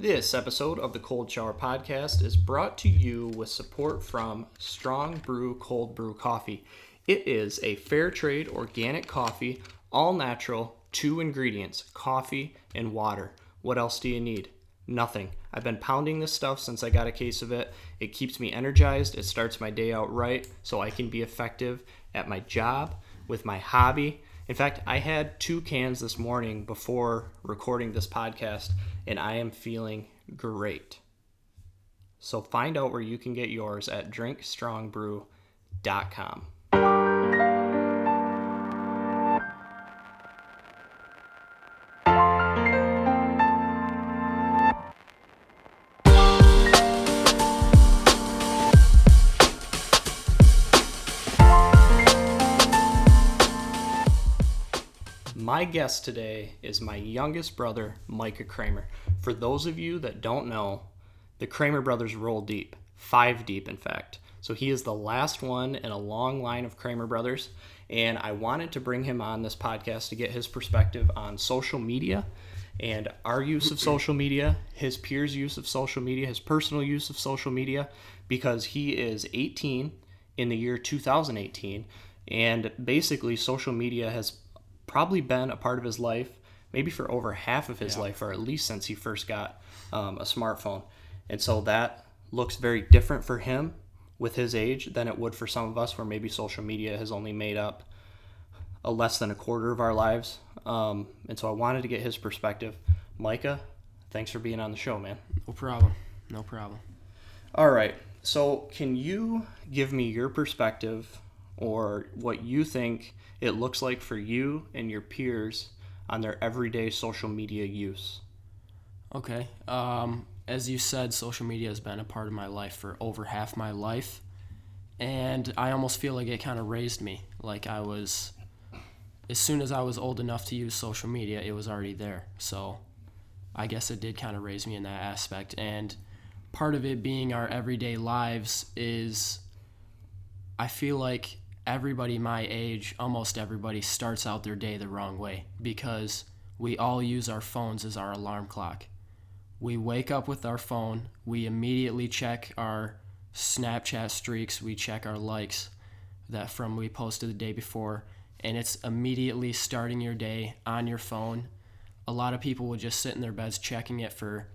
This episode of the Cold Shower Podcast is brought to you with support from Strong Brew Cold Brew Coffee. It is a fair trade organic coffee, all natural, two ingredients coffee and water. What else do you need? Nothing. I've been pounding this stuff since I got a case of it. It keeps me energized, it starts my day out right so I can be effective at my job, with my hobby. In fact, I had two cans this morning before recording this podcast, and I am feeling great. So find out where you can get yours at drinkstrongbrew.com. My guest today is my youngest brother, Micah Cramer. For those of you that don't know, the Cramer brothers roll deep, five deep, in fact. So he is the last one in a long line of Cramer brothers. And I wanted to bring him on this podcast to get his perspective on social media and our use of social media, his peers' use of social media, his personal use of social media, because he is 18 in the year 2018. And basically, social media has probably been a part of his life maybe for over half of his yeah. life or at least since he first got um, a smartphone. And so that looks very different for him with his age than it would for some of us where maybe social media has only made up a less than a quarter of our lives. Um, and so i wanted to get his perspective. Micah thanks for being on the show man. No problem. No problem. All right. So can you give me your perspective or what you think it looks like for you and your peers on their everyday social media use. Okay. Um, as you said, social media has been a part of my life for over half my life. And I almost feel like it kind of raised me. Like I was, as soon as I was old enough to use social media, it was already there. So I guess it did kind of raise me in that aspect. And part of it being our everyday lives is I feel like everybody my age, almost everybody, starts out their day the wrong way because we all use our phones as our alarm clock. We wake up with our phone, we immediately check our Snapchat streaks, we check our likes that from we posted the day before, and it's immediately starting your day on your phone. A lot of people will just sit in their beds checking it for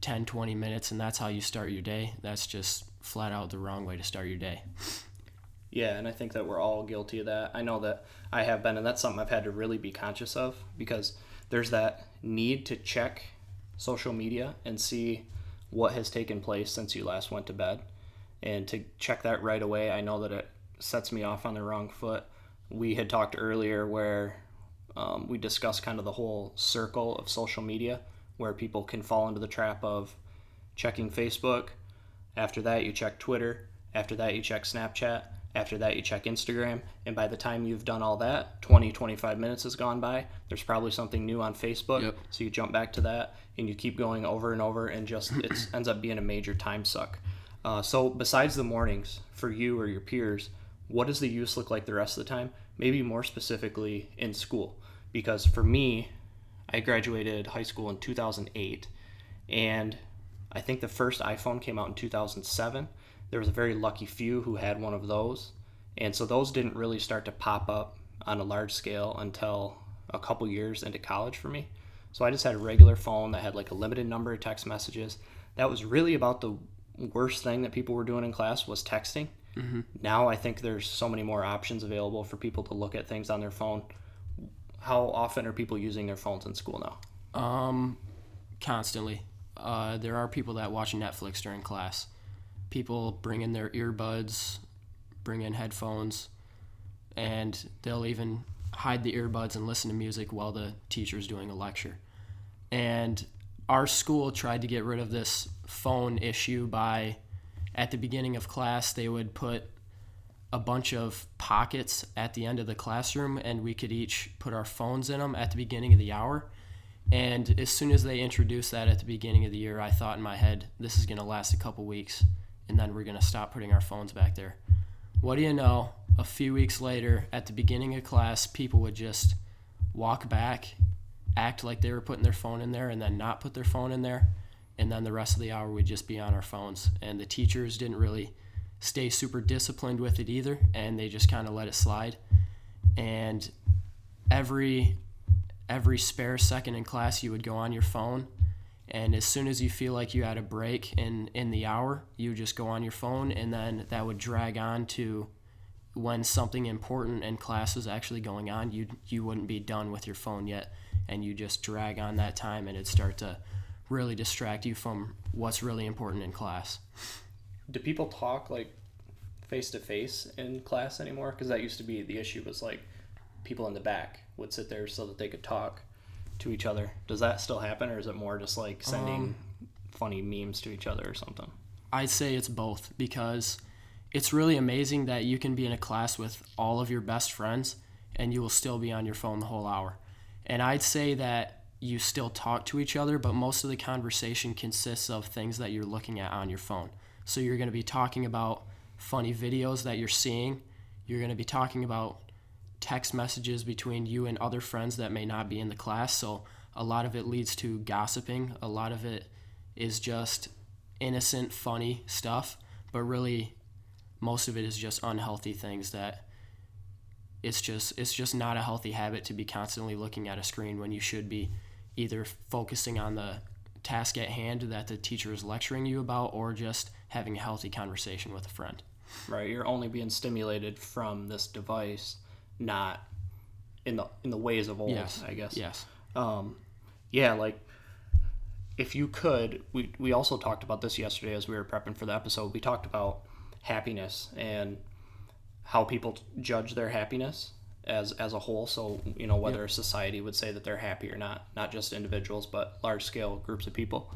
10, 20 minutes, and that's how you start your day. That's just flat out the wrong way to start your day. Yeah, and I think that we're all guilty of that. I know that I have been, and that's something I've had to really be conscious of because there's that need to check social media and see what has taken place since you last went to bed. And to check that right away, I know that it sets me off on the wrong foot. We had talked earlier where um, we discussed kind of the whole circle of social media where people can fall into the trap of checking Facebook. After that, you check Twitter. After that, you check Snapchat. After that, you check Instagram, and by the time you've done all that, 20, 25 minutes has gone by. There's probably something new on Facebook, yep. so you jump back to that, and you keep going over and over, and just it ends up being a major time suck. Uh, so, besides the mornings for you or your peers, what does the use look like the rest of the time? Maybe more specifically in school, because for me, I graduated high school in 2008, and I think the first iPhone came out in 2007 there was a very lucky few who had one of those. And so those didn't really start to pop up on a large scale until a couple years into college for me. So I just had a regular phone that had like a limited number of text messages. That was really about the worst thing that people were doing in class was texting. Mm-hmm. Now I think there's so many more options available for people to look at things on their phone. How often are people using their phones in school now? Um, constantly. Uh, there are people that watch Netflix during class people bring in their earbuds, bring in headphones, and they'll even hide the earbuds and listen to music while the teacher's doing a lecture. And our school tried to get rid of this phone issue by, at the beginning of class, they would put a bunch of pockets at the end of the classroom, and we could each put our phones in them at the beginning of the hour. And as soon as they introduced that at the beginning of the year, I thought in my head, this is going to last a couple weeks and then we're going to stop putting our phones back there. What do you know? A few weeks later, at the beginning of class, people would just walk back, act like they were putting their phone in there, and then not put their phone in there. and then the rest of the hour we'd just be on our phones. And the teachers didn't really stay super disciplined with it either, and they just kind of let it slide. And every every spare second in class, you would go on your phone, and as soon as you feel like you had a break in in the hour, you would just go on your phone, and then that would drag on to when something important in class was actually going on. You you wouldn't be done with your phone yet, and you just drag on that time, and it'd start to really distract you from what's really important in class. Do people talk like face to face in class anymore? Because that used to be the issue. Was like people in the back would sit there so that they could talk to each other. Does that still happen, or is it more just like sending um, funny memes to each other or something? I'd say it's both because it's really amazing that you can be in a class with all of your best friends and you will still be on your phone the whole hour. And I'd say that you still talk to each other, but most of the conversation consists of things that you're looking at on your phone. So you're going to be talking about funny videos that you're seeing. You're going to be talking about text messages between you and other friends that may not be in the class. So a lot of it leads to gossiping. A lot of it is just innocent, funny stuff, but really most of it is just unhealthy things that it's just it's just not a healthy habit to be constantly looking at a screen when you should be either focusing on the task at hand that the teacher is lecturing you about or just having a healthy conversation with a friend. Right, you're only being stimulated from this device, not in the in the ways of old, yes. I guess. Yes. Um, yeah, like if you could, we we also talked about this yesterday as we were prepping for the episode. We talked about happiness and how people judge their happiness as as a whole. So you know whether yeah. society would say that they're happy or not, not just individuals, but large scale groups of people.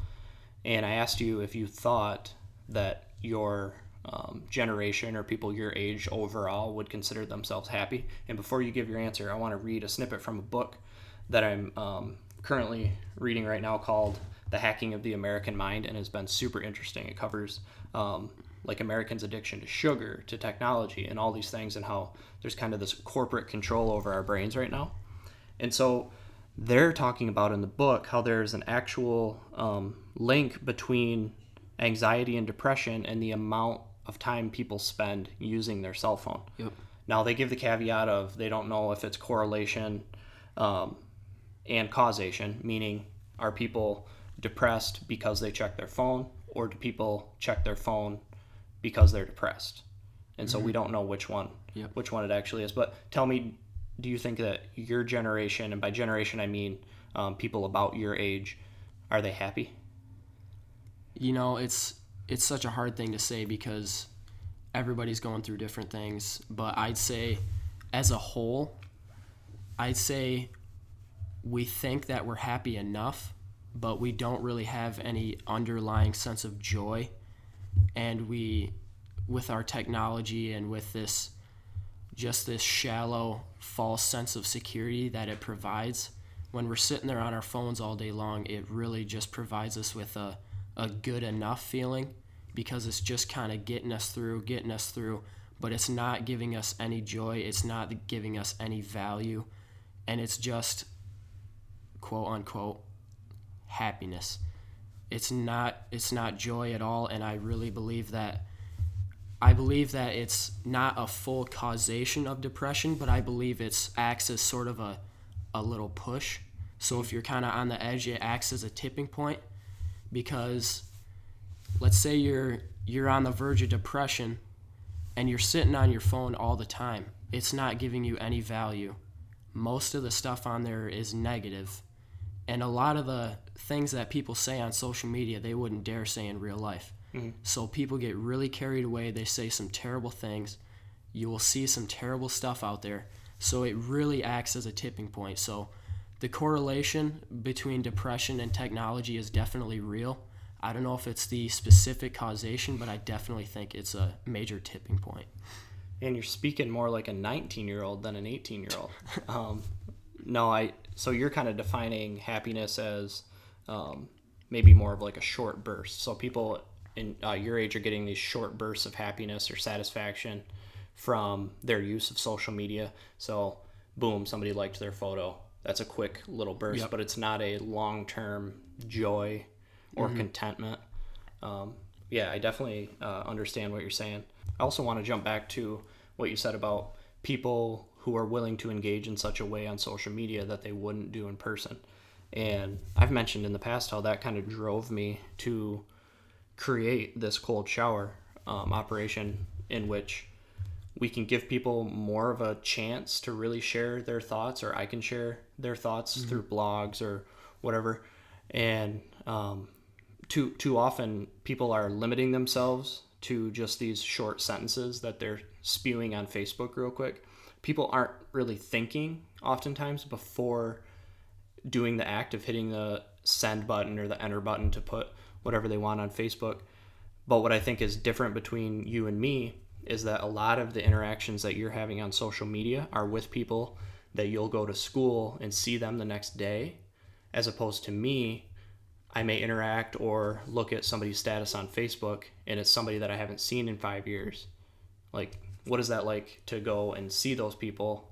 And I asked you if you thought that your um, generation or people your age overall would consider themselves happy. And before you give your answer, I want to read a snippet from a book that I'm um, currently reading right now called "The Hacking of the American Mind," and has been super interesting. It covers um, like Americans' addiction to sugar, to technology, and all these things, and how there's kind of this corporate control over our brains right now. And so they're talking about in the book how there's an actual um, link between anxiety and depression and the amount of time people spend using their cell phone. Yep. Now they give the caveat of they don't know if it's correlation um, and causation, meaning are people depressed because they check their phone, or do people check their phone because they're depressed, and so mm-hmm. we don't know which one yep. which one it actually is. But tell me, do you think that your generation, and by generation I mean um, people about your age, are they happy? You know, it's it's such a hard thing to say because everybody's going through different things. But I'd say, as a whole, I'd say we think that we're happy enough, but we don't really have any underlying sense of joy and we with our technology and with this just this shallow false sense of security that it provides when we're sitting there on our phones all day long it really just provides us with a, a good enough feeling because it's just kind of getting us through getting us through but it's not giving us any joy it's not giving us any value and it's just quote unquote happiness. It's not it's not joy at all and i really believe that i believe that it's not a full causation of depression but i believe it's acts as sort of a a little push. So if you're kind of on the edge it acts as a tipping point because let's say you're you're on the verge of depression and you're sitting on your phone all the time. It's not giving you any value. Most of the stuff on there is negative. And a lot of the things that people say on social media they wouldn't dare say in real life. Mm-hmm. so people get really carried away. They say some terrible things. You will see some terrible stuff out there. So it really acts as a tipping point. So the correlation between depression and technology is definitely real i don't know if it's the specific causation but i definitely think it's a major tipping point. and you're speaking more like a 19 year old than an 18 year old um, no i so you're kind of defining happiness as um, maybe more of like a short burst. So people in uh, your age are getting these short bursts of happiness or satisfaction from their use of social media. So boom, somebody liked their photo. That's a quick little burst, yep. but it's not a long term joy or contentment. Um, yeah, I definitely uh, understand what you're saying. I also want to jump back to what you said about people who are willing to engage in such a way on social media that they wouldn't do in person. And I've mentioned in the past how that kind of drove me to create this cold shower um, operation in which we can give people more of a chance to really share their thoughts, or I can share their thoughts through blogs or whatever. And um, too too often, people are limiting themselves to just these short sentences that they're spewing on Facebook real quick. People aren't really thinking oftentimes before doing the act of hitting the send button or the enter button to put whatever they want on Facebook. But what I think is different between you and me is that a lot of the interactions that you're having on social media are with people that you'll go to school and see them the next day, as opposed to me. I may interact or look at somebody's status on Facebook and it's somebody that I haven't seen in five years. Like, what is that like to go and see those people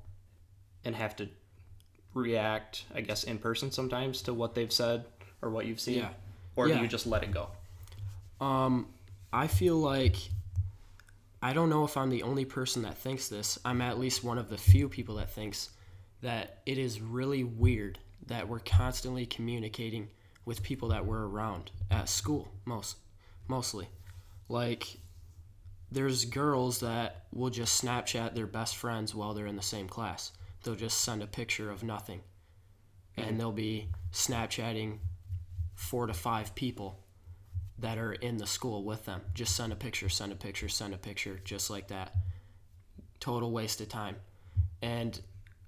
and have to react, I guess, in person sometimes to what they've said or what you've seen? Yeah. Or do you just let it go? Um, I feel like I don't know if I'm the only person that thinks this. I'm at least one of the few people that thinks that it is really weird that we're constantly communicating with people that we're around at school most mostly. Like there's girls that will just Snapchat their best friends while they're in the same class. They'll just send a picture of nothing. And mm-hmm. they'll be Snapchatting four to five people that are in the school with them. Just send a picture, send a picture, send a picture, just like that. Total waste of time. And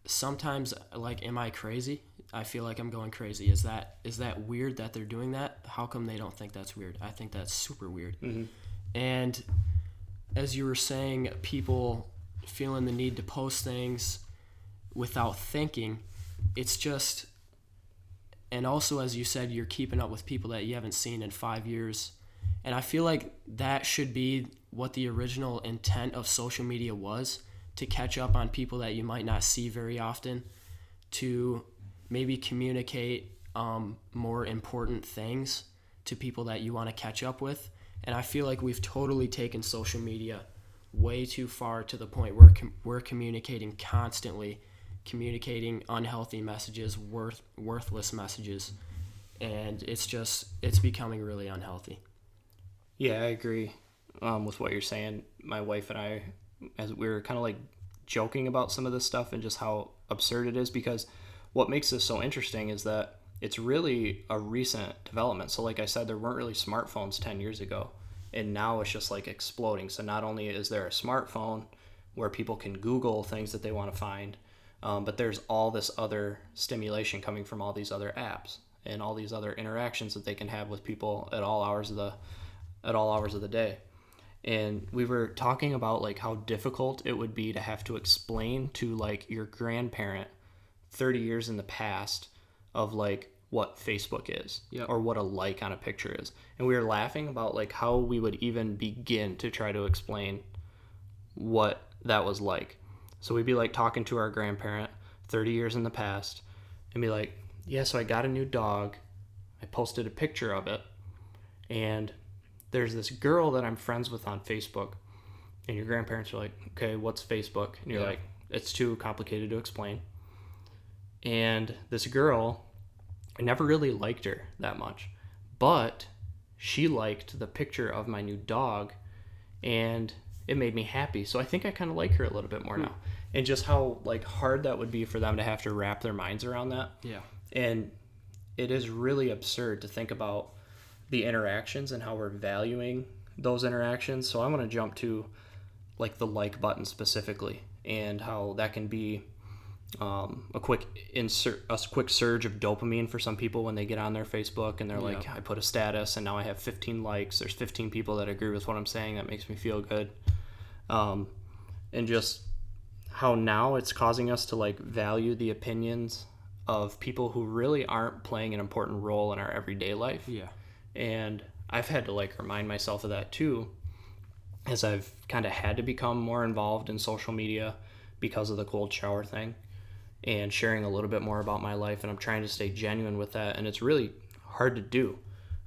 sometimes like am I crazy? I feel like I'm going crazy. Is that is that weird that they're doing that? How come they don't think that's weird? I think that's super weird. Mm-hmm. And as you were saying, people feeling the need to post things without thinking, it's just and also as you said you're keeping up with people that you haven't seen in 5 years and i feel like that should be what the original intent of social media was to catch up on people that you might not see very often to maybe communicate um, more important things to people that you want to catch up with and i feel like we've totally taken social media way too far to the point where com- we're communicating constantly communicating unhealthy messages, worth worthless messages, and it's just it's becoming really unhealthy. Yeah, I agree um, with what you're saying. My wife and I, as we were kind of like joking about some of this stuff and just how absurd it is, because what makes this so interesting is that it's really a recent development. So, like I said, there weren't really smartphones 10 years ago, and now it's just like exploding. So, not only is there a smartphone where people can Google things that they want to find, um, but there's all this other stimulation coming from all these other apps and all these other interactions that they can have with people at all hours of the at all hours of the day. And we were talking about like how difficult it would be to have to explain to like your grandparent 30 years in the past of like what Facebook is Yep. or what a like on a picture is. And we were laughing about like how we would even begin to try to explain what that was like. So we'd be like talking to our grandparent 30 years in the past and be like, yeah, so I got a new dog. I posted a picture of it. And there's this girl that I'm friends with on Facebook. And your grandparents are like, okay, what's Facebook? And you're Yeah. like, it's too complicated to explain. And this girl, I never really liked her that much. But she liked the picture of my new dog and it made me happy. So I think I kind of like her a little bit more hmm. now. And just how like hard that would be for them to have to wrap their minds around that. Yeah. And it is really absurd to think about the interactions and how we're valuing those interactions. So I want to jump to like the like button specifically and how that can be um, a quick insert a quick surge of dopamine for some people when they get on their Facebook and they're like, I put a status and now I have 15 likes. There's 15 people that agree with what I'm saying. That makes me feel good. Um, and just how now it's causing us to like value the opinions of people who really aren't playing an important role in our everyday life. Yeah. And I've had to like remind myself of that too, as I've kind of had to become more involved in social media because of the cold shower thing and sharing a little bit more about my life. And I'm trying to stay genuine with that. And it's really hard to do.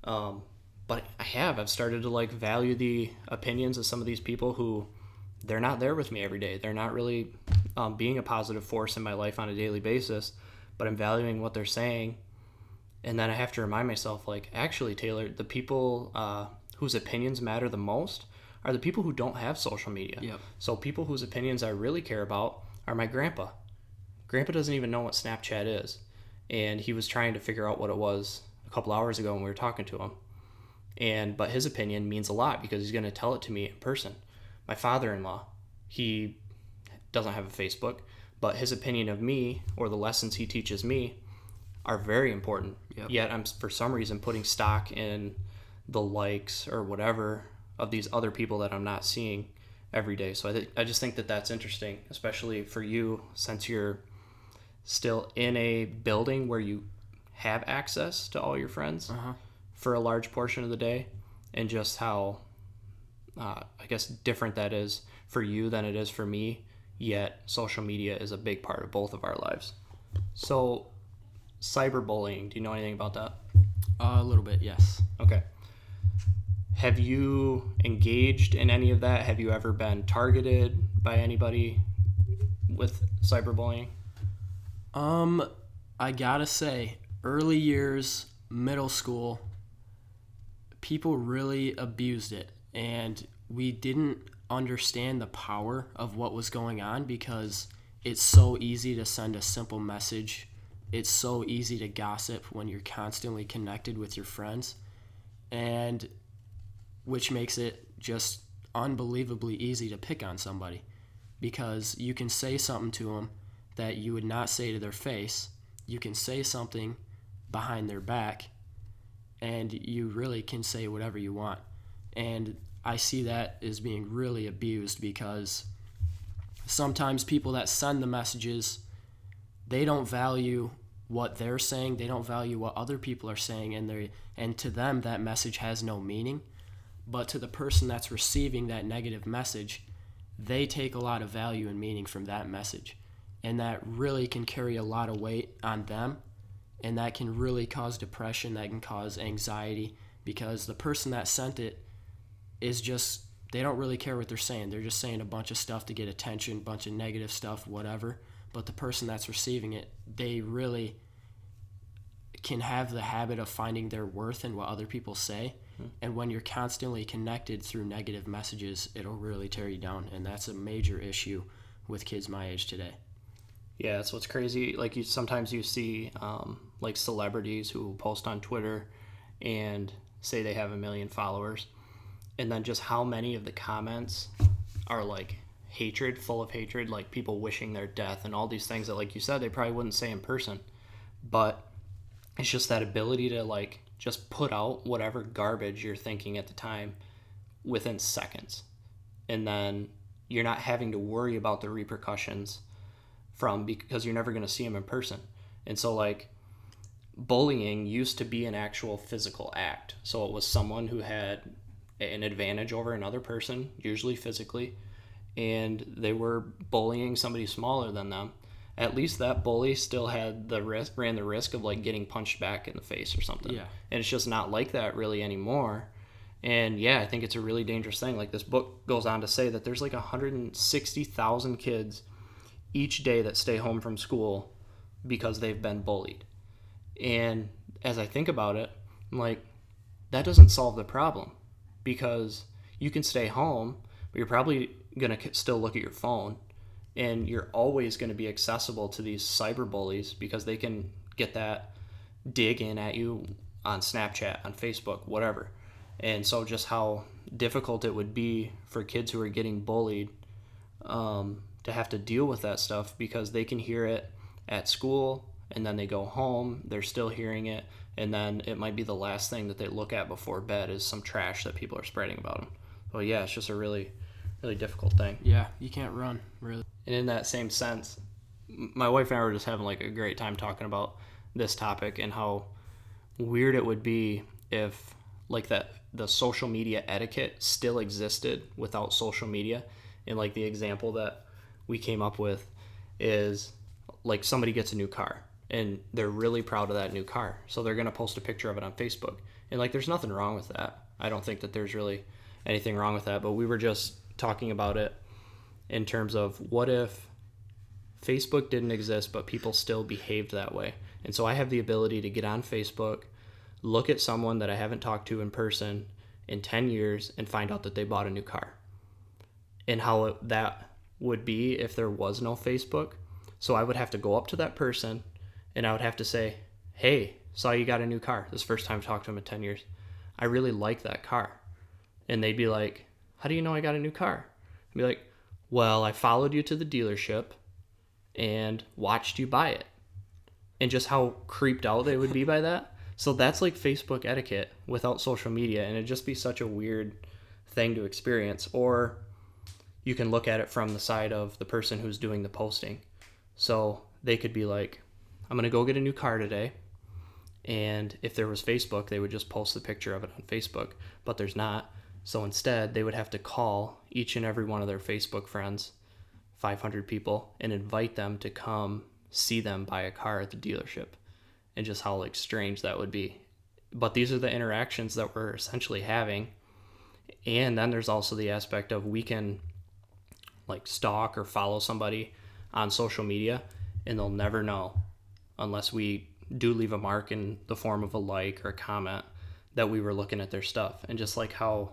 Um, but I have. I've started to like value the opinions of some of these people who they're not there with me every day. They're not really um, being a positive force in my life on a daily basis, but I'm valuing what they're saying. And then I have to remind myself, like, actually, Taylor, the people uh, whose opinions matter the most are the people who don't have social media. Yep. So people whose opinions I really care about are my grandpa. Grandpa doesn't even know what Snapchat is, and he was trying to figure out what it was a couple hours ago when we were talking to him. And but his opinion means a lot because he's going to tell it to me in person. My father-in-law, he doesn't have a Facebook, but his opinion of me or the lessons he teaches me are very important. Yep. Yet I'm for some reason putting stock in the likes or whatever of these other people that I'm not seeing every day. So I, th- I just think that that's interesting, especially for you since you're still in a building where you have access to all your friends Uh-huh. for a large portion of the day, and just how uh, I guess different that is for you than it is for me. Yet social media is a big part of both of our lives. So, cyberbullying. Do you know anything about that? Uh, a little bit, yes. Okay. Have you engaged in any of that? Have you ever been targeted by anybody with cyberbullying? Um, I gotta say, early years, middle school, people really abused it, and we didn't understand the power of what was going on because it's so easy to send a simple message. It's so easy to gossip when you're constantly connected with your friends, and which makes it just unbelievably easy to pick on somebody because you can say something to them that you would not say to their face. You can say something behind their back, and you really can say whatever you want. And I see that as being really abused because sometimes people that send the messages, they don't value what they're saying. They don't value what other people are saying, and they and to them that message has no meaning. But to the person that's receiving that negative message, they take a lot of value and meaning from that message and that really can carry a lot of weight on them and that can really cause depression that can cause anxiety because the person that sent it is just they don't really care what they're saying. They're just saying a bunch of stuff to get attention bunch of negative stuff whatever. But the person that's receiving it they really can have the habit of finding their worth in what other people say. Hmm. And when you're constantly connected through negative messages it'll really tear you down. And that's a major issue with kids my age today Yeah, that's what's crazy. Like you sometimes you see um, like celebrities who post on Twitter and say they have a million followers, and then just how many of the comments are like hatred, full of hatred, like people wishing their death and all these things that, like you said, they probably wouldn't say in person, but it's just that ability to like just put out whatever garbage you're thinking at the time within seconds, and then you're not having to worry about the repercussions from because you're never going to see them in person. And so like bullying used to be an actual physical act. So it was someone who had an advantage over another person, usually physically, and they were bullying somebody smaller than them. At least that bully still had the risk ran the risk of like getting punched back in the face or something. Yeah. And it's just not like that really anymore. And yeah, I think it's a really dangerous thing. Like this book goes on to say that there's like 160,000 kids each day that stay home from school because they've been bullied. And as I think about it, I'm like, that doesn't solve the problem because you can stay home, but you're probably going to still look at your phone and you're always going to be accessible to these cyber bullies because they can get that dig in at you on Snapchat, on Facebook, whatever. And so, just how difficult it would be for kids who are getting bullied um, to have to deal with that stuff because they can hear it at school and then they go home, they're still hearing it, and then it might be the last thing that they look at before bed is some trash that people are spreading about them. So, yeah, it's just a really, really difficult thing. yeah you can't run really And in that same sense, my wife and I were just having like a great time talking about this topic and how weird it would be if like that the social media etiquette still existed without social media. And like the example that we came up with is like somebody gets a new car and they're really proud of that new car. So they're going to post a picture of it on Facebook. And like there's nothing wrong with that. I don't think that there's really anything wrong with that, but we were just talking about it in terms of what if Facebook didn't exist but people still behaved that way. And so I have the ability to get on Facebook, look at someone that I haven't talked to in person in 10 years and find out that they bought a new car. And how that would be if there was no Facebook. So I would have to go up to that person and I would have to say, "Hey, saw you got a new car. This first time I talked to him in 10 years. I really like that car." And they'd be like, "How do you know I got a new car?" I'd be like, "Well, I followed you to the dealership and watched you buy it." And just how creeped out they would be by that. So that's like Facebook etiquette without social media and it'd just be such a weird thing to experience or you can look at it from the side of the person who's doing the posting. So they could be like, I'm going to go get a new car today. And if there was Facebook, they would just post the picture of it on Facebook, but there's not. So instead, they would have to call each and every one of their Facebook friends, 500 people, and invite them to come see them buy a car at the dealership. And just how like strange that would be. But these are the interactions that we're essentially having. And then there's also the aspect of we can like stalk or follow somebody on social media and they'll never know unless we do leave a mark in the form of a like or a comment that we were looking at their stuff and just like how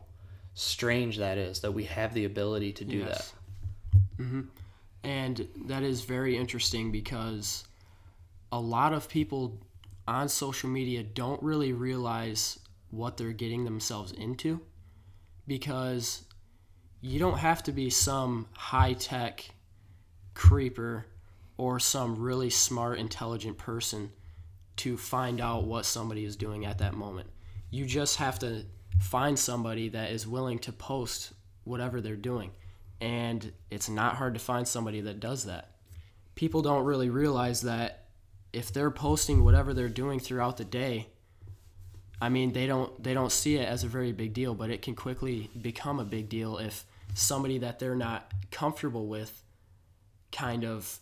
strange that is that we have the ability to do yes. that mm-hmm. and that is very interesting because a lot of people on social media don't really realize what they're getting themselves into because you don't have to be some high tech creeper or some really smart, intelligent person to find out what somebody is doing at that moment. You just have to find somebody that is willing to post whatever they're doing. And it's not hard to find somebody that does that. People don't really realize that if they're posting whatever they're doing throughout the day, I mean, they don't they don't see it as a very big deal, but it can quickly become a big deal if somebody that they're not comfortable with kind of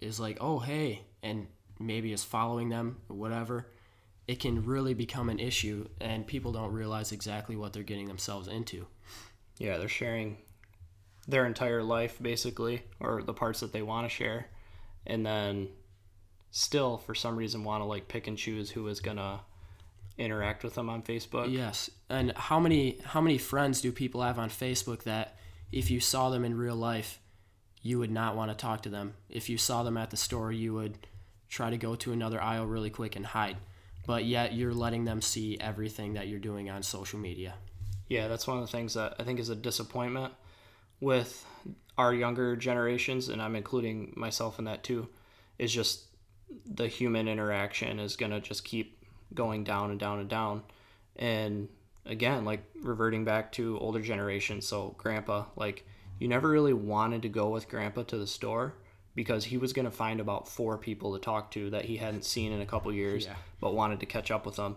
is like, oh, hey, and maybe is following them or whatever, it can really become an issue and people don't realize exactly what they're getting themselves into. Yeah, they're sharing their entire life basically, or the parts that they want to share, and then still for some reason want to like pick and choose who is gonna interact with them on Facebook. Yes, and how many how many friends do people have on Facebook that if you saw them in real life, you would not want to talk to them. If you saw them at the store, you would try to go to another aisle really quick and hide. But yet you're letting them see everything that you're doing on social media. Yeah, that's one of the things that I think is a disappointment with our younger generations, and I'm including myself in that too, is just the human interaction is going to just keep going down and down and down. And again, like reverting back to older generations. So grandpa, like you never really wanted to go with grandpa to the store because he was going to find about four people to talk to that he hadn't seen in a couple years yeah. but wanted to catch up with them.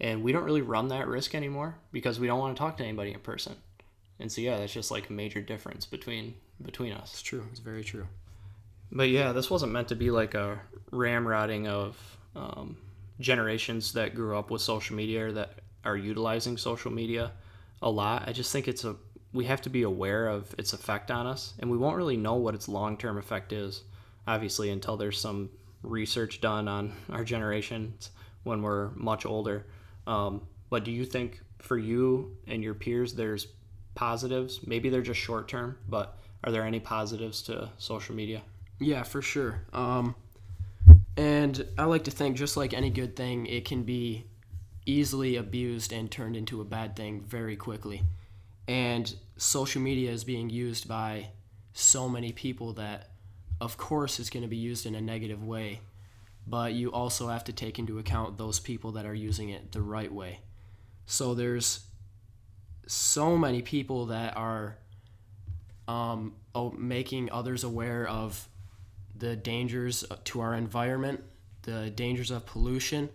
And we don't really run that risk anymore because we don't want to talk to anybody in person. And so yeah, that's just like a major difference between between us. It's true. It's very true. But yeah, this wasn't meant to be like a ramrodding of um, generations that grew up with social media or that are utilizing social media a lot. I just think it's a we have to be aware of its effect on us, and we won't really know what its long term effect is, obviously, until there's some research done on our generations when we're much older. Um, but do you think for you and your peers, there's positives? Maybe they're just short term, but are there any positives to social media? Yeah, for sure. Um, and I like to think, just like any good thing, it can be easily abused and turned into a bad thing very quickly. And social media is being used by so many people that, of course, it's going to be used in a negative way. But you also have to take into account those people that are using it the right way. So there's so many people that are um, making others aware of the dangers to our environment, the dangers of pollution,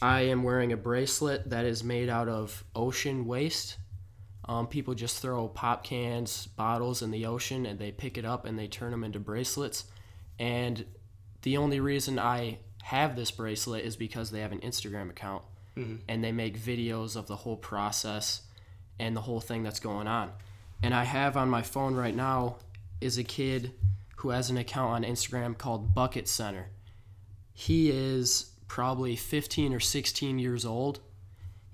I am wearing a bracelet that is made out of ocean waste. Um, people just throw pop cans, bottles in the ocean, and they pick it up and they turn them into bracelets. And the only reason I have this bracelet is because they have an Instagram account. and they make videos of the whole process and the whole thing that's going on. And I have on my phone right now is a kid who has an account on Instagram called Bucket Center. He is probably 15 or 16 years old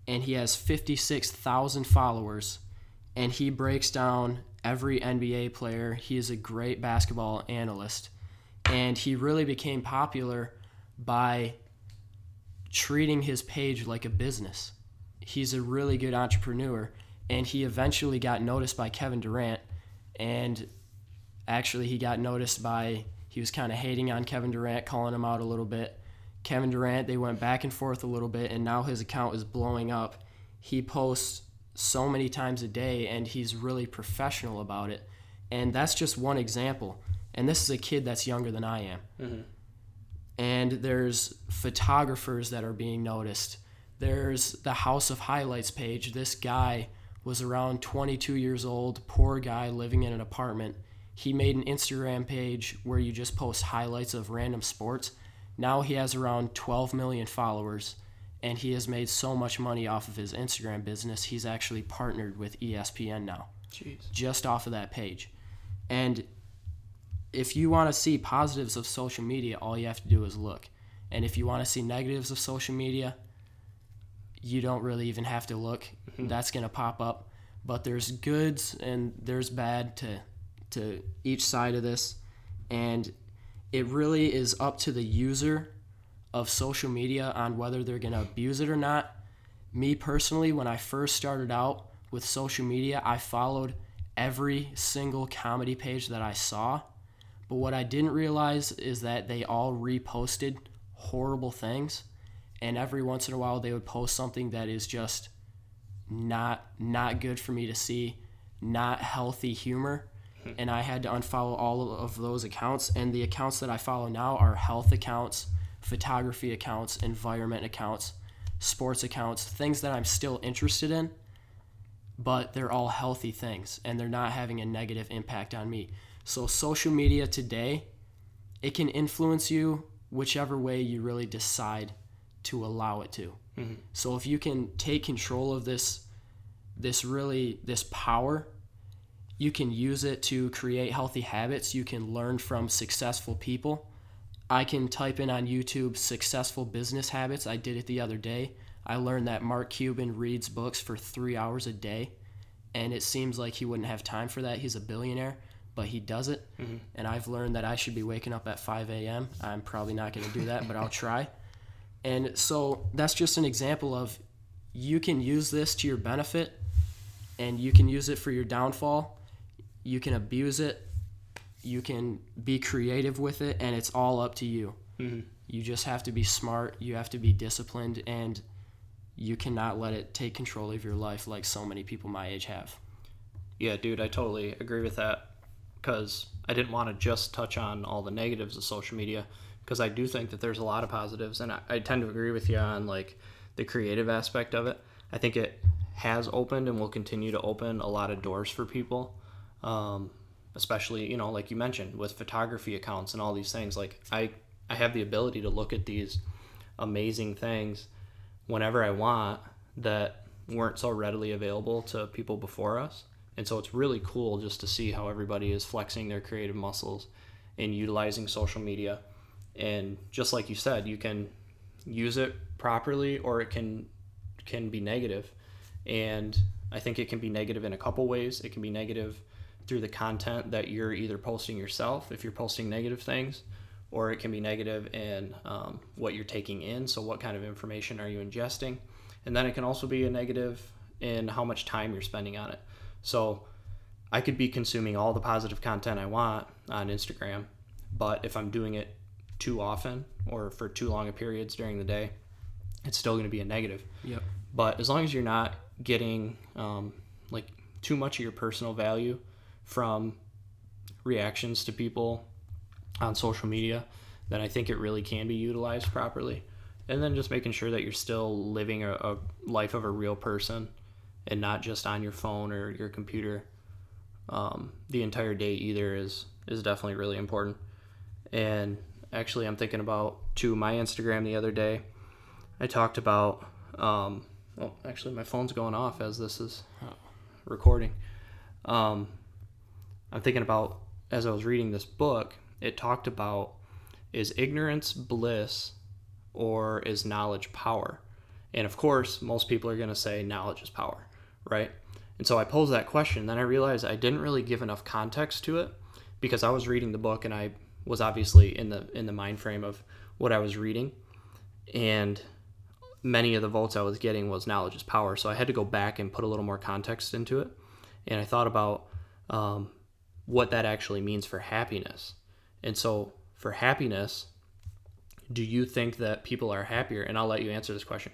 and he has 56,000 followers and he breaks down every NBA player. He is a great basketball analyst and he really became popular by treating his page like a business. He's a really good entrepreneur and he eventually got noticed by Kevin Durant and actually he got noticed by he was kind of hating on Kevin Durant, calling him out a little bit. Kevin Durant, they went back and forth a little bit and now his account is blowing up. He posts so many times a day and he's really professional about it. And that's just one example. And this is a kid that's younger than I am. Mm-hmm. And there's photographers that are being noticed. There's the House of Highlights page. This guy was around 22 years old, poor guy living in an apartment. He made an Instagram page where you just post highlights of random sports. Now he has around 12 million followers and he has made so much money off of his Instagram business. He's actually partnered with ESPN now Jeez. just off of that page. And if you want to see positives of social media, all you have to do is look. And if you want to see negatives of social media, you don't really even have to look. Mm-hmm. That's going to pop up. But there's goods and there's bad to to each side of this. And it really is up to the user of social media on whether they're going to abuse it or not. Me personally, when I first started out with social media, I followed every single comedy page that I saw. But what I didn't realize is that they all reposted horrible things. And every once in a while, they would post something that is just not not good for me to see, not healthy humor. Hmm. And I had to unfollow all of those accounts. And the accounts that I follow now are health accounts, photography accounts, environment accounts, sports accounts, things that I'm still interested in, but they're all healthy things and they're not having a negative impact on me. So, social media today, it can influence you whichever way you really decide to allow it to. Mm-hmm. So, if you can take control of this, this really, this power, you can use it to create healthy habits. You can learn from successful people. I can type in on YouTube successful business habits. I did it the other day. I learned that Mark Cuban reads books for three hours a day, and it seems like he wouldn't have time for that. He's a billionaire, but he does it. Mm-hmm. And I've learned that I should be waking up at 5 a.m. I'm probably not going to do that, but I'll try. And so that's just an example of you can use this to your benefit and you can use it for your downfall. You can abuse it. You can be creative with it, and it's all up to you. Mhm. You just have to be smart. You have to be disciplined, and you cannot let it take control of your life like so many people my age have. Yeah, dude, I totally agree with that because I didn't want to just touch on all the negatives of social media because I do think that there's a lot of positives, and I, I tend to agree with you on like the creative aspect of it. I think it has opened and will continue to open a lot of doors for people, um, especially you know like you mentioned with photography accounts and all these things. Like I I have the ability to look at these amazing things whenever I want that weren't so readily available to people before us. And so it's really cool just to see how everybody is flexing their creative muscles and utilizing social media. And just like you said, you can use it properly or it can can be negative. And I think it can be negative in a couple ways. It can be negative through the content that you're either posting yourself if you're posting negative things, or it can be negative in um, what you're taking in. So, what kind of information are you ingesting? And then it can also be a negative in how much time you're spending on it. So, I could be consuming all the positive content I want on Instagram, but if I'm doing it too often or for too long a periods during the day, it's still going to be a negative. Yep. But as long as you're not getting um, like too much of your personal value from reactions to people on social media, then I think it really can be utilized properly. And then just making sure that you're still living a, a life of a real person and not just on your phone or your computer um, the entire day either is is definitely really important. And actually, I'm thinking about to my Instagram the other day. I talked about Um, well, actually, my phone's going off as this is recording. Um, I'm thinking about as I was reading this book, it talked about is ignorance bliss or is knowledge power? And of course, most people are going to say knowledge is power, right? And so I posed that question. Then I realized I didn't really give enough context to it because I was reading the book and I was obviously in the in the mind frame of what I was reading, and many of the votes I was getting was knowledge is power. So I had to go back and put a little more context into it, and I thought about um, what that actually means for happiness. And so for happiness, do you think that people are happier? And I'll let you answer this question.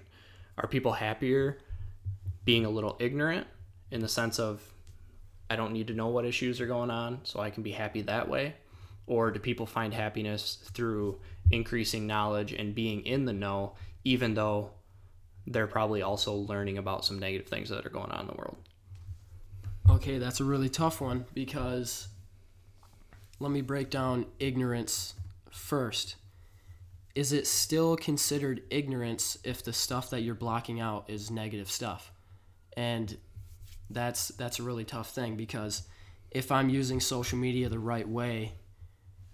Are people happier being a little ignorant in the sense of I don't need to know what issues are going on so I can be happy that way? Or do people find happiness through increasing knowledge and being in the know, even though they're probably also learning about some negative things that are going on in the world? Okay, that's a really tough one because let me break down ignorance first. Is it still considered ignorance if the stuff that you're blocking out is negative stuff? And that's that's a really tough thing because if I'm using social media the right way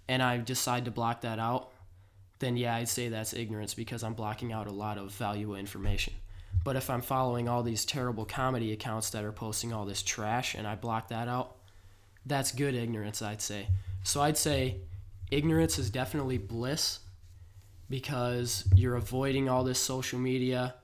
and I decide to block that out, then yeah, I'd say that's ignorance because I'm blocking out a lot of valuable information. But if I'm following all these terrible comedy accounts that are posting all this trash and I block that out, that's good ignorance, I'd say. So I'd say ignorance is definitely bliss because you're avoiding all this social media.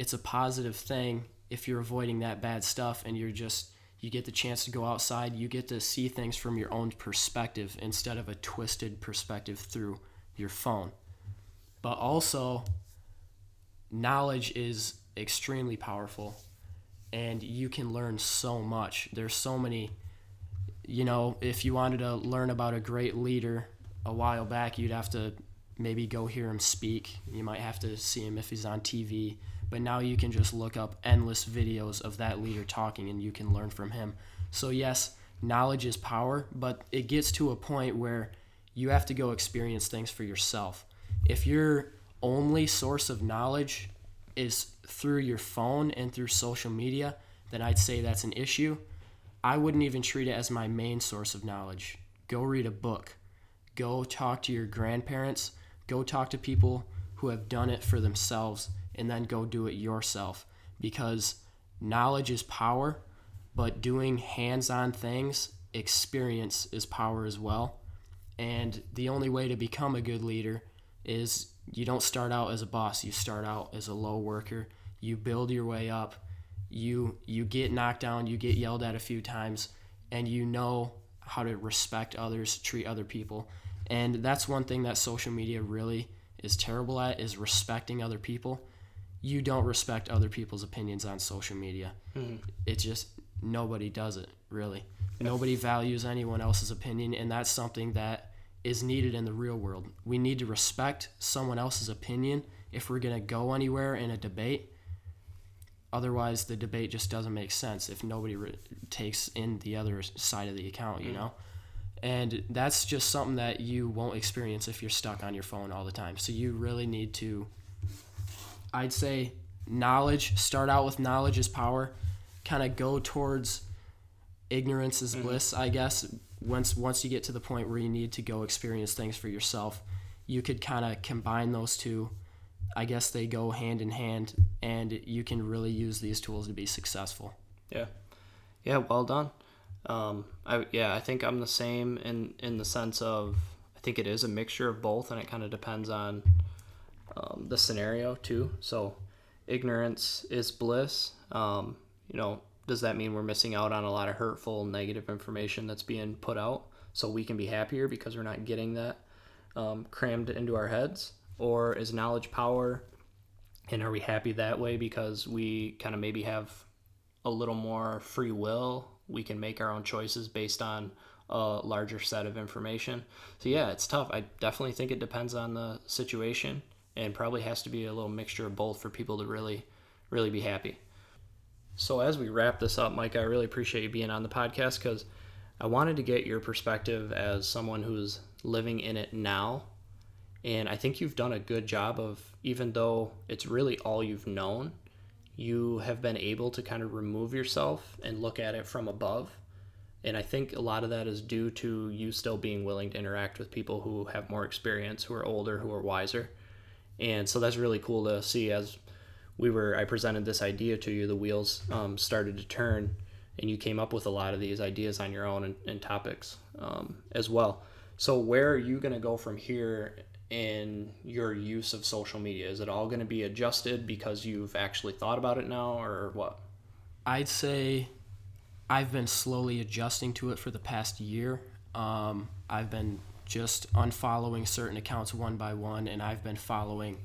It's a positive thing if you're avoiding that bad stuff and you're just you get the chance to go outside, you get to see things from your own perspective instead of a twisted perspective through your phone. But also knowledge is extremely powerful and you can learn so much. There's so many you know, if you wanted to learn about a great leader a while back, you'd have to maybe go hear him speak. You might have to see him if he's on TV but now you can just look up endless videos of that leader talking and you can learn from him. So, yes, knowledge is power, but it gets to a point where you have to go experience things for yourself. If your only source of knowledge is through your phone and through social media, then I'd say that's an issue. I wouldn't even treat it as my main source of knowledge. Go read a book. Go talk to your grandparents. Go talk to people who have done it for themselves and then go do it yourself because knowledge is power, but doing hands on things, experience is power as well. And the only way to become a good leader is you don't start out as a boss, you start out as a low worker. You build your way up. You you get knocked down, you get yelled at a few times, and you know how to respect others, treat other people. And that's one thing that social media really is terrible at is respecting other people you don't respect other people's opinions on social media. Mm-hmm. It just nobody does it really. Nobody values anyone else's opinion, and that's something that is needed in the real world. We need to respect someone else's opinion if we're going to go anywhere in a debate. Otherwise, the debate just doesn't make sense if nobody re- takes in the other side of the account, you mm-hmm. know? And that's just something that you won't experience if you're stuck on your phone all the time. So you really need to I'd say knowledge, start out with knowledge is power, kind of go towards ignorance is mm-hmm. bliss, I guess. Once once you get to the point where you need to go experience things for yourself, you could kind of combine those two. I guess they go hand in hand and you can really use these tools to be successful. Yeah. Yeah, well done. Um, I yeah, I think I'm the same in in the sense of I think it is a mixture of both and it kind of depends on um, the scenario too. So ignorance is bliss. Um, you know, does that mean we're missing out on a lot of hurtful, negative information that's being put out so we can be happier because we're not getting that um, crammed into our heads? Or is knowledge power? And are we happy that way because we kind of maybe have a little more free will? We can make our own choices based on a larger set of information. So, yeah, it's tough. I definitely think it depends on the situation and probably has to be a little mixture of both for people to really, really be happy. So, as we wrap this up, Mike, I really appreciate you being on the podcast because I wanted to get your perspective as someone who's living in it now. And I think you've done a good job of, even though it's really all you've known, you have been able to kind of remove yourself and look at it from above. And I think a lot of that is due to you still being willing to interact with people who have more experience, who are older, who are wiser. And so that's really cool to see as we were, I presented this idea to you, the wheels um, started to turn, and you came up with a lot of these ideas on your own and, and topics um, as well. So, where are you going to go from here in your use of social media? Is it all going to be adjusted because you've actually thought about it now, or what? I'd say I've been slowly adjusting to it for the past year. Um, I've been just unfollowing certain accounts one by one, and I've been following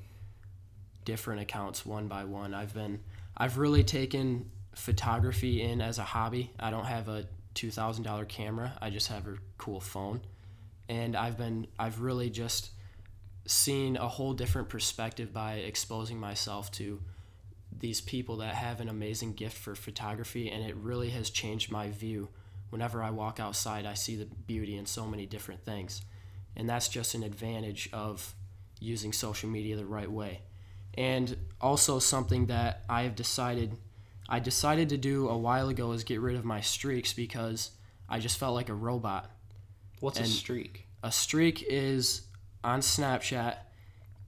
different accounts one by one. I've been I've really taken photography in as a hobby. I don't have a two thousand dollar camera. I just have a cool phone, and I've been I've really just seen a whole different perspective by exposing myself to these people that have an amazing gift for photography and it really has changed my view whenever i walk outside i see the beauty in so many different things and that's just an advantage of using social media the right way and also something that i have decided i decided to do a while ago is get rid of my streaks because i just felt like a robot What's a streak? a streak is on Snapchat.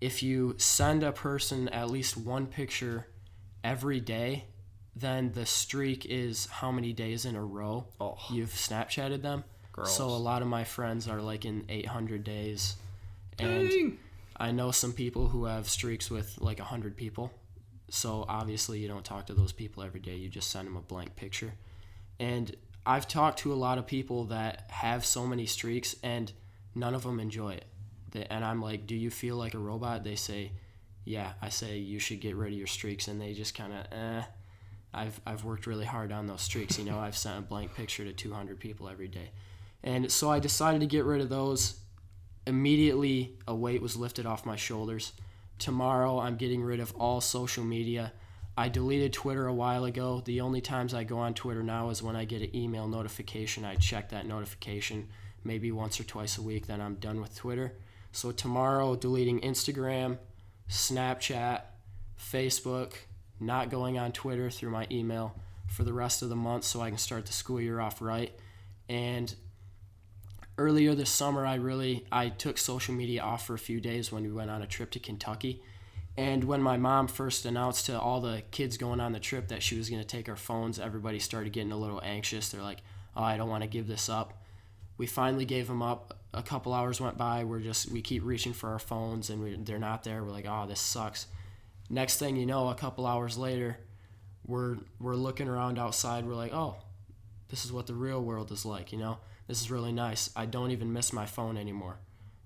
If you send a person at least one picture every day, then the streak is how many days in a row Oh, you've Snapchatted them. gross. So a lot of my friends are like in 800 days. And Dang. I know some people who have streaks with like 100 people. So obviously, you don't talk to those people every day. You just send them a blank picture. And I've talked to a lot of people that have so many streaks and none of them enjoy it. And I'm like, Do you feel like a robot? They say, Yeah. I say, You should get rid of your streaks. And they just kind of, eh. I've, I've worked really hard on those streaks. You know, I've sent a blank picture to 200 people every day. And so I decided to get rid of those immediately a weight was lifted off my shoulders. Tomorrow, I'm getting rid of all social media. I deleted Twitter a while ago. The only times I go on Twitter now is when I get an email notification. I check that notification maybe once or twice a week, then I'm done with Twitter. So, tomorrow, deleting Instagram, Snapchat, Facebook, not going on Twitter through my email for the rest of the month so I can start the school year off right. And earlier this summer i really i took social media off for a few days when we went on a trip to kentucky. And when my mom first announced to all the kids going on the trip that she was going to take our phones everybody started getting a little anxious. They're like oh i don't want to give this up. We finally gave them up. A couple hours went by. We're just we keep reaching for our phones and we, they're not there. We're like oh this sucks. Next thing you know a couple hours later we're we're looking around outside. We're like oh this is what the real world is like you know this is really nice. I don't even miss my phone anymore.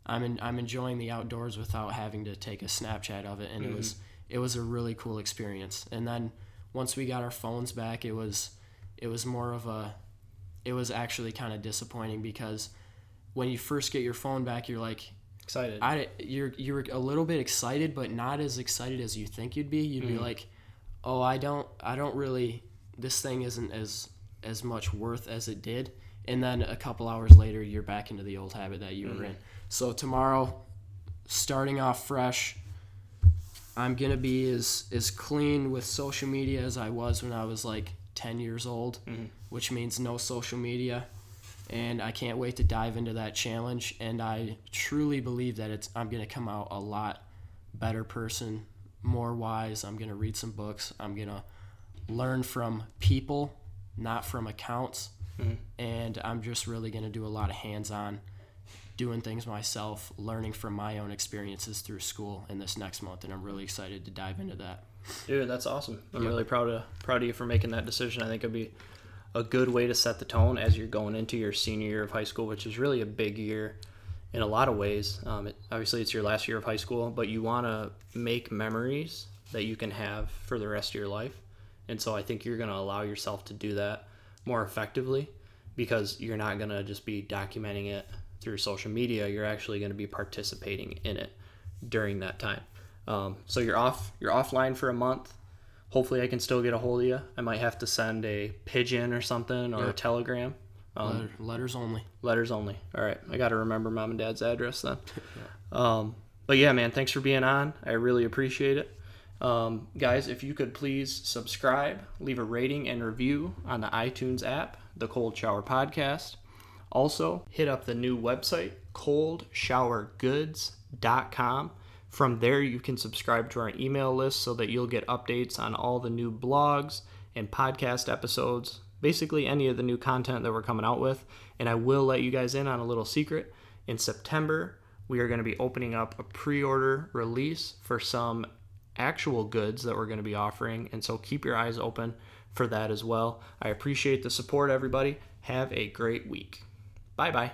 I'm in, I'm enjoying the outdoors without having to take a Snapchat of it, and it was mm-hmm. it was a really cool experience. And then once we got our phones back, it was it was more of a it was actually kind of disappointing because when you first get your phone back, you're like Excited. I you're you're a little bit excited, but not as excited as you think you'd be. You'd be mm-hmm. like, oh, I don't I don't really this thing isn't as as much worth as it did and then a couple hours later you're back into the old habit that you were mm-hmm. in. So tomorrow starting off fresh i'm gonna be as as clean with social media as i was when i was like 10 years old mm-hmm. which means no social media. And i can't wait to dive into that challenge. And i truly believe that it's i'm gonna come out a lot better person more wise. I'm gonna read some books. I'm gonna learn from people not from accounts and I'm just really going to do a lot of hands-on doing things myself, learning from my own experiences through school in this next month and I'm really excited to dive into that. Dude, that's awesome. I'm really proud of proud of you for making that decision. I think it'd be a good way to set the tone as you're going into your senior year of high school, which is really a big year in a lot of ways. Um, it, obviously, it's your last year of high school, but you want to make memories that you can have for the rest of your life. And so I think you're going to allow yourself to do that more effectively because you're not going to just be documenting it through social media. You're actually going to be participating in it during that time. Um, so you're off. You're offline for a month. Hopefully, I can still get a hold of you. I might have to send a pigeon or something or a telegram. Um, Letter, letters only. letters only. All right, I got to remember mom and dad's address then. Um, but yeah, man, thanks for being on. I really appreciate it. Um, guys, if you could please subscribe, leave a rating and review on the iTunes app, the Cold Shower Podcast. Also, hit up the new website, coldshowergoods.com. From there, you can subscribe to our email list so that you'll get updates on all the new blogs and podcast episodes, basically any of the new content that we're coming out with. And I will let you guys in on a little secret. In September, we are going to be opening up a pre order release for some actual goods that we're going to be offering. And so keep your eyes open for that as well. I appreciate the support, everybody. Have a great week. Bye bye.